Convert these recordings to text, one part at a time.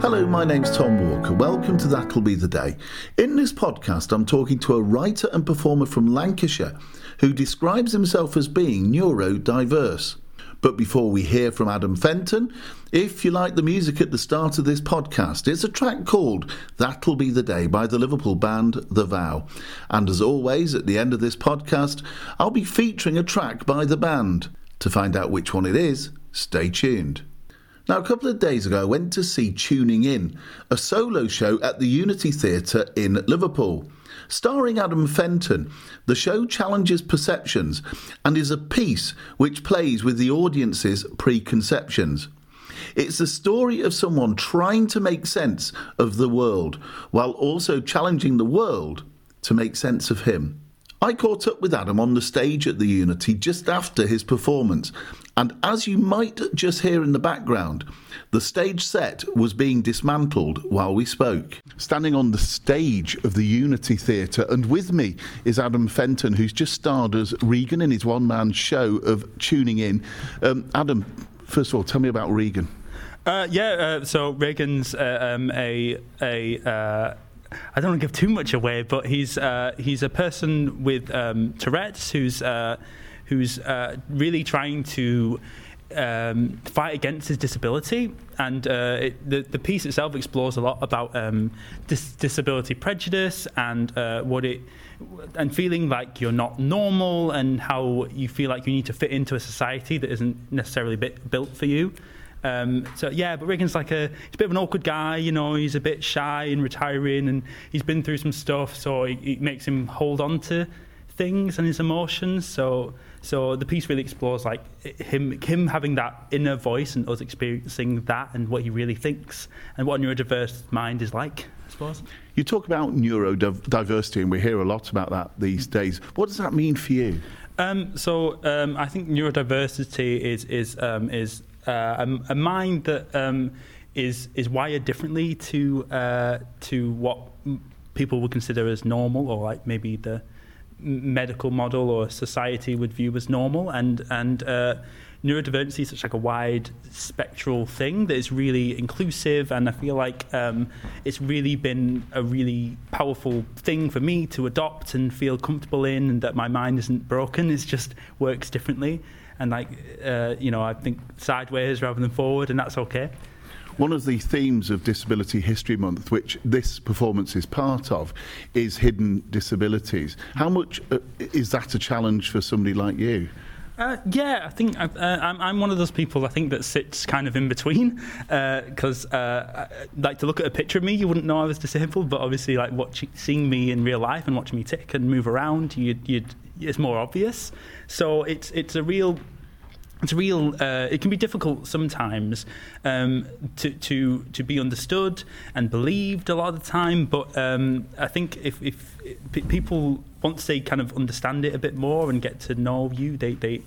Hello, my name's Tom Walker. Welcome to That'll Be the Day. In this podcast, I'm talking to a writer and performer from Lancashire who describes himself as being neurodiverse. But before we hear from Adam Fenton, if you like the music at the start of this podcast, it's a track called That'll Be the Day by the Liverpool band The Vow. And as always, at the end of this podcast, I'll be featuring a track by the band. To find out which one it is, stay tuned. Now, a couple of days ago, I went to see Tuning In, a solo show at the Unity Theatre in Liverpool. Starring Adam Fenton, the show challenges perceptions and is a piece which plays with the audience's preconceptions. It's the story of someone trying to make sense of the world while also challenging the world to make sense of him. I caught up with Adam on the stage at the Unity just after his performance, and as you might just hear in the background, the stage set was being dismantled while we spoke. Standing on the stage of the Unity Theatre, and with me is Adam Fenton, who's just starred as Regan in his one man show of Tuning In. Um, Adam, first of all, tell me about Regan. Uh, yeah, uh, so Regan's uh, um, a a uh, I don't want to give too much away, but he's uh, he's a person with um, Tourette's who's uh, who's uh, really trying to um, fight against his disability, and uh, it, the the piece itself explores a lot about um, dis- disability prejudice and uh, what it and feeling like you're not normal and how you feel like you need to fit into a society that isn't necessarily bit, built for you. Um, so yeah, but Regan's like a he's a bit of an awkward guy, you know. He's a bit shy and retiring, and he's been through some stuff, so it, it makes him hold on to things and his emotions. So so the piece really explores like him him having that inner voice and us experiencing that and what he really thinks and what a neurodiverse mind is like. I suppose. You talk about neurodiversity, and we hear a lot about that these days. What does that mean for you? Um, so um, I think neurodiversity is is um, is uh, a, a, mind that um, is is wired differently to uh, to what people would consider as normal, or like maybe the medical model or society would view as normal, and and uh, neurodiversity is such like a wide spectral thing that is really inclusive, and I feel like um, it's really been a really powerful thing for me to adopt and feel comfortable in, and that my mind isn't broken; it just works differently and like uh, you know I think sideways rather than forward, and that's okay. One of the themes of Disability History Month, which this performance is part of, is hidden disabilities. How much uh, is that a challenge for somebody like you? Uh, yeah, I think uh, I'm, I'm, one of those people I think that sits kind of in between because uh, uh like to look at a picture of me, you wouldn't know I was disabled, but obviously like watching, seeing me in real life and watching me tic and move around, you'd, you'd it's more obvious. So it's it's a real it's real. Uh, it can be difficult sometimes um, to to to be understood and believed a lot of the time. But um, I think if if people once they kind of understand it a bit more and get to know you, they they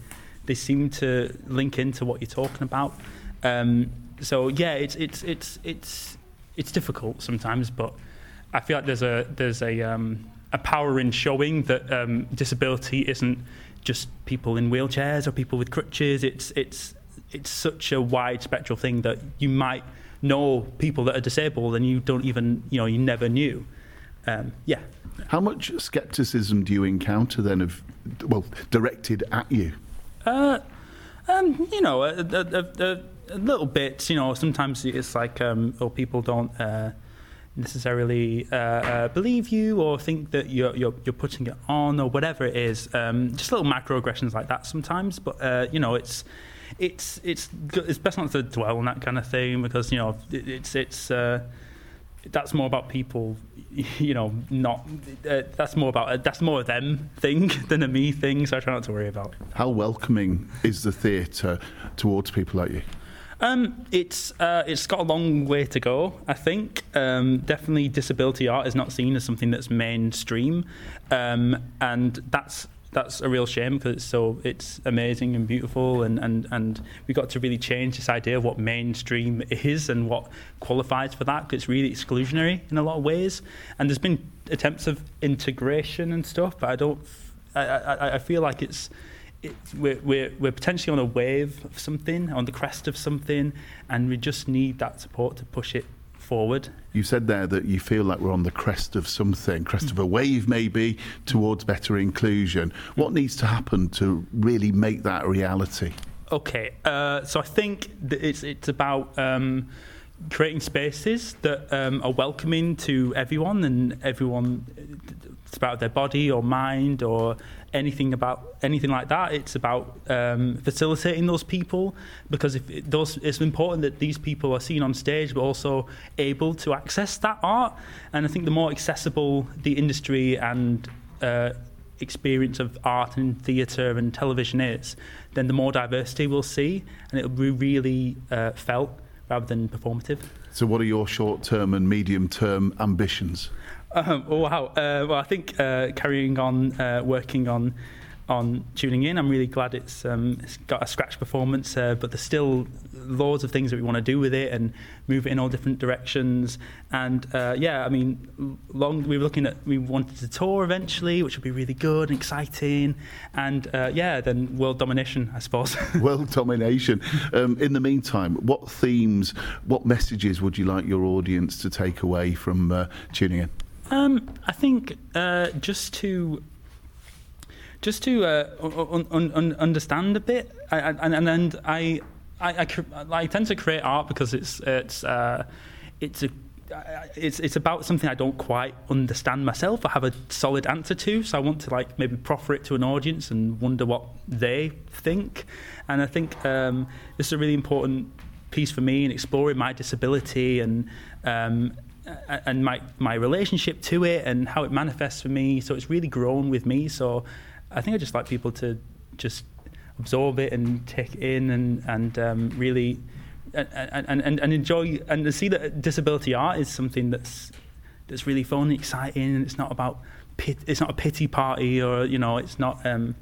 they seem to link into what you're talking about. Um, so yeah, it's it's it's it's it's difficult sometimes, but I feel like there's a there's a um, a power in showing that um, disability isn't just people in wheelchairs or people with crutches. It's it's it's such a wide spectral thing that you might know people that are disabled and you don't even you know you never knew. Um, yeah. How much skepticism do you encounter then of well directed at you? Uh, um, you know, a, a, a, a, little bit. You know, sometimes it's like um, or people don't. Uh, necessarily uh, uh, believe you or think that you're, you're, you're putting it on or whatever it is. Um, just little microaggressions like that sometimes, but uh, you know it's it's it's it's best not to dwell on that kind of thing because you know it, it's it's. Uh, that's more about people, you know, not. Uh, that's more about that's more a them thing than a me thing. So I try not to worry about. How welcoming is the theatre towards people like you? Um, it's uh, it's got a long way to go. I think um, definitely disability art is not seen as something that's mainstream, um, and that's that's a real shame because it's so it's amazing and beautiful and, and, and we got to really change this idea of what mainstream is and what qualifies for that because it's really exclusionary in a lot of ways and there's been attempts of integration and stuff but I don't I, I, I feel like it's we're, we're, we're potentially on a wave of something, on the crest of something, and we just need that support to push it forward. You said there that you feel like we're on the crest of something, crest of a wave maybe, towards better inclusion. What needs to happen to really make that a reality? Okay, uh, so I think that it's it's about um, creating spaces that um, are welcoming to everyone and everyone. It's about their body or mind or anything about anything like that. It's about um, facilitating those people because if it, those, it's important that these people are seen on stage, but also able to access that art. And I think the more accessible the industry and uh, experience of art and theatre and television is, then the more diversity we'll see, and it'll be really uh, felt rather than performative. So, what are your short term and medium term ambitions? Um, oh, wow. Uh, well, I think uh, carrying on uh, working on on tuning in. I'm really glad it's um, it's got a scratch performance, uh, but there's still loads of things that we want to do with it and move it in all different directions. And uh, yeah, I mean, long we were looking at we wanted to tour eventually, which would be really good and exciting. And uh, yeah, then world domination, I suppose. world domination. Um, in the meantime, what themes, what messages would you like your audience to take away from uh, tuning in? Um, I think uh, just to just to uh, un- un- un- understand a bit, I, I, and and I, I, I, tend to create art because it's it's uh, it's a it's it's about something I don't quite understand myself. I have a solid answer to, so I want to like maybe proffer it to an audience and wonder what they think. And I think um, this is a really important piece for me in exploring my disability and um, and my my relationship to it and how it manifests for me. So it's really grown with me. So I think I just like people to just absorb it and take in and and um, really and, and, and enjoy and to see that disability art is something that's that's really fun, and exciting, and it's not about pit, it's not a pity party or you know it's not um,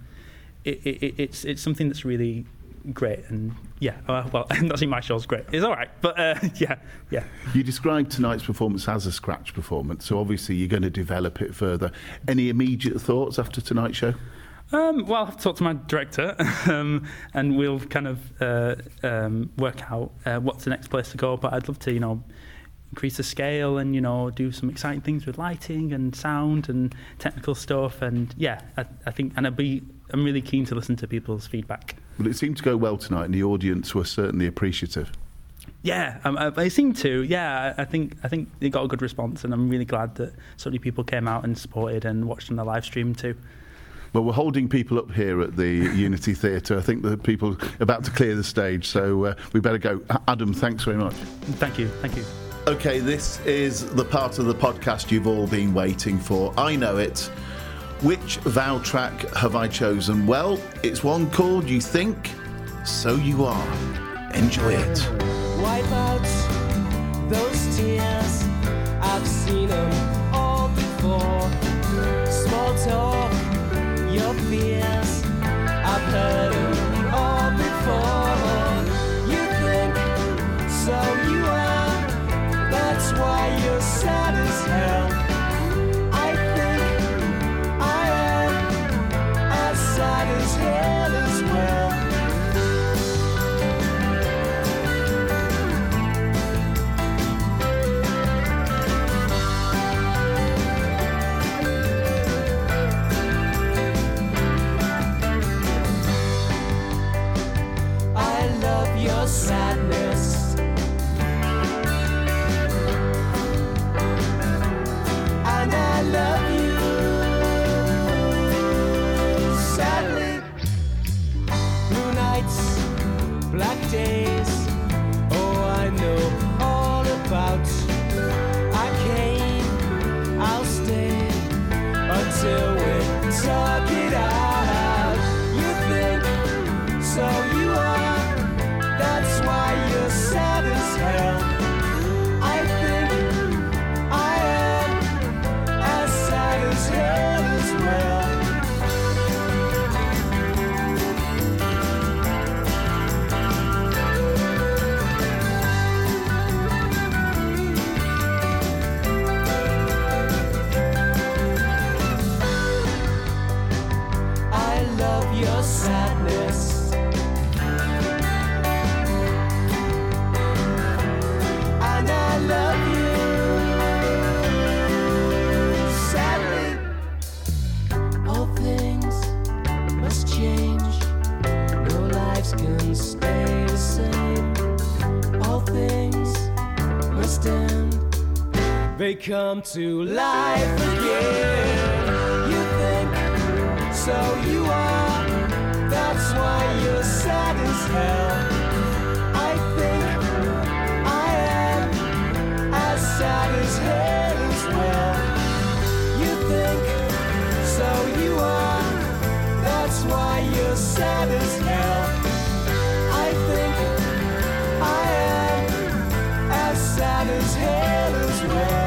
it, it, it's it's something that's really great and yeah uh, well not saying my show's great it's all right but uh, yeah yeah you described tonight's performance as a scratch performance so obviously you're going to develop it further any immediate thoughts after tonight's show um, well, I'll have to talk to my director, um, and we'll kind of uh, um, work out uh, what's the next place to go. But I'd love to, you know, increase the scale and you know do some exciting things with lighting and sound and technical stuff. And yeah, I, I think, and I'd be, I'm really keen to listen to people's feedback. Well, it seemed to go well tonight, and the audience were certainly appreciative. Yeah, um, I, I seem to. Yeah, I think I think they got a good response, and I'm really glad that so many people came out and supported and watched on the live stream too. Well, we're holding people up here at the Unity Theatre. I think the people about to clear the stage, so uh, we better go. Adam, thanks very much. Thank you. Thank you. Okay, this is the part of the podcast you've all been waiting for. I know it. Which vow track have I chosen? Well, it's one called You Think, So You Are. Enjoy it. Wipe out those tears. talk it out. they come to life again. You think, so you are. That's why you're sad as hell. I think I am as sad as hell as well. You think, so you are. That's why you're sad as hell. I think I am as sad as hell as well.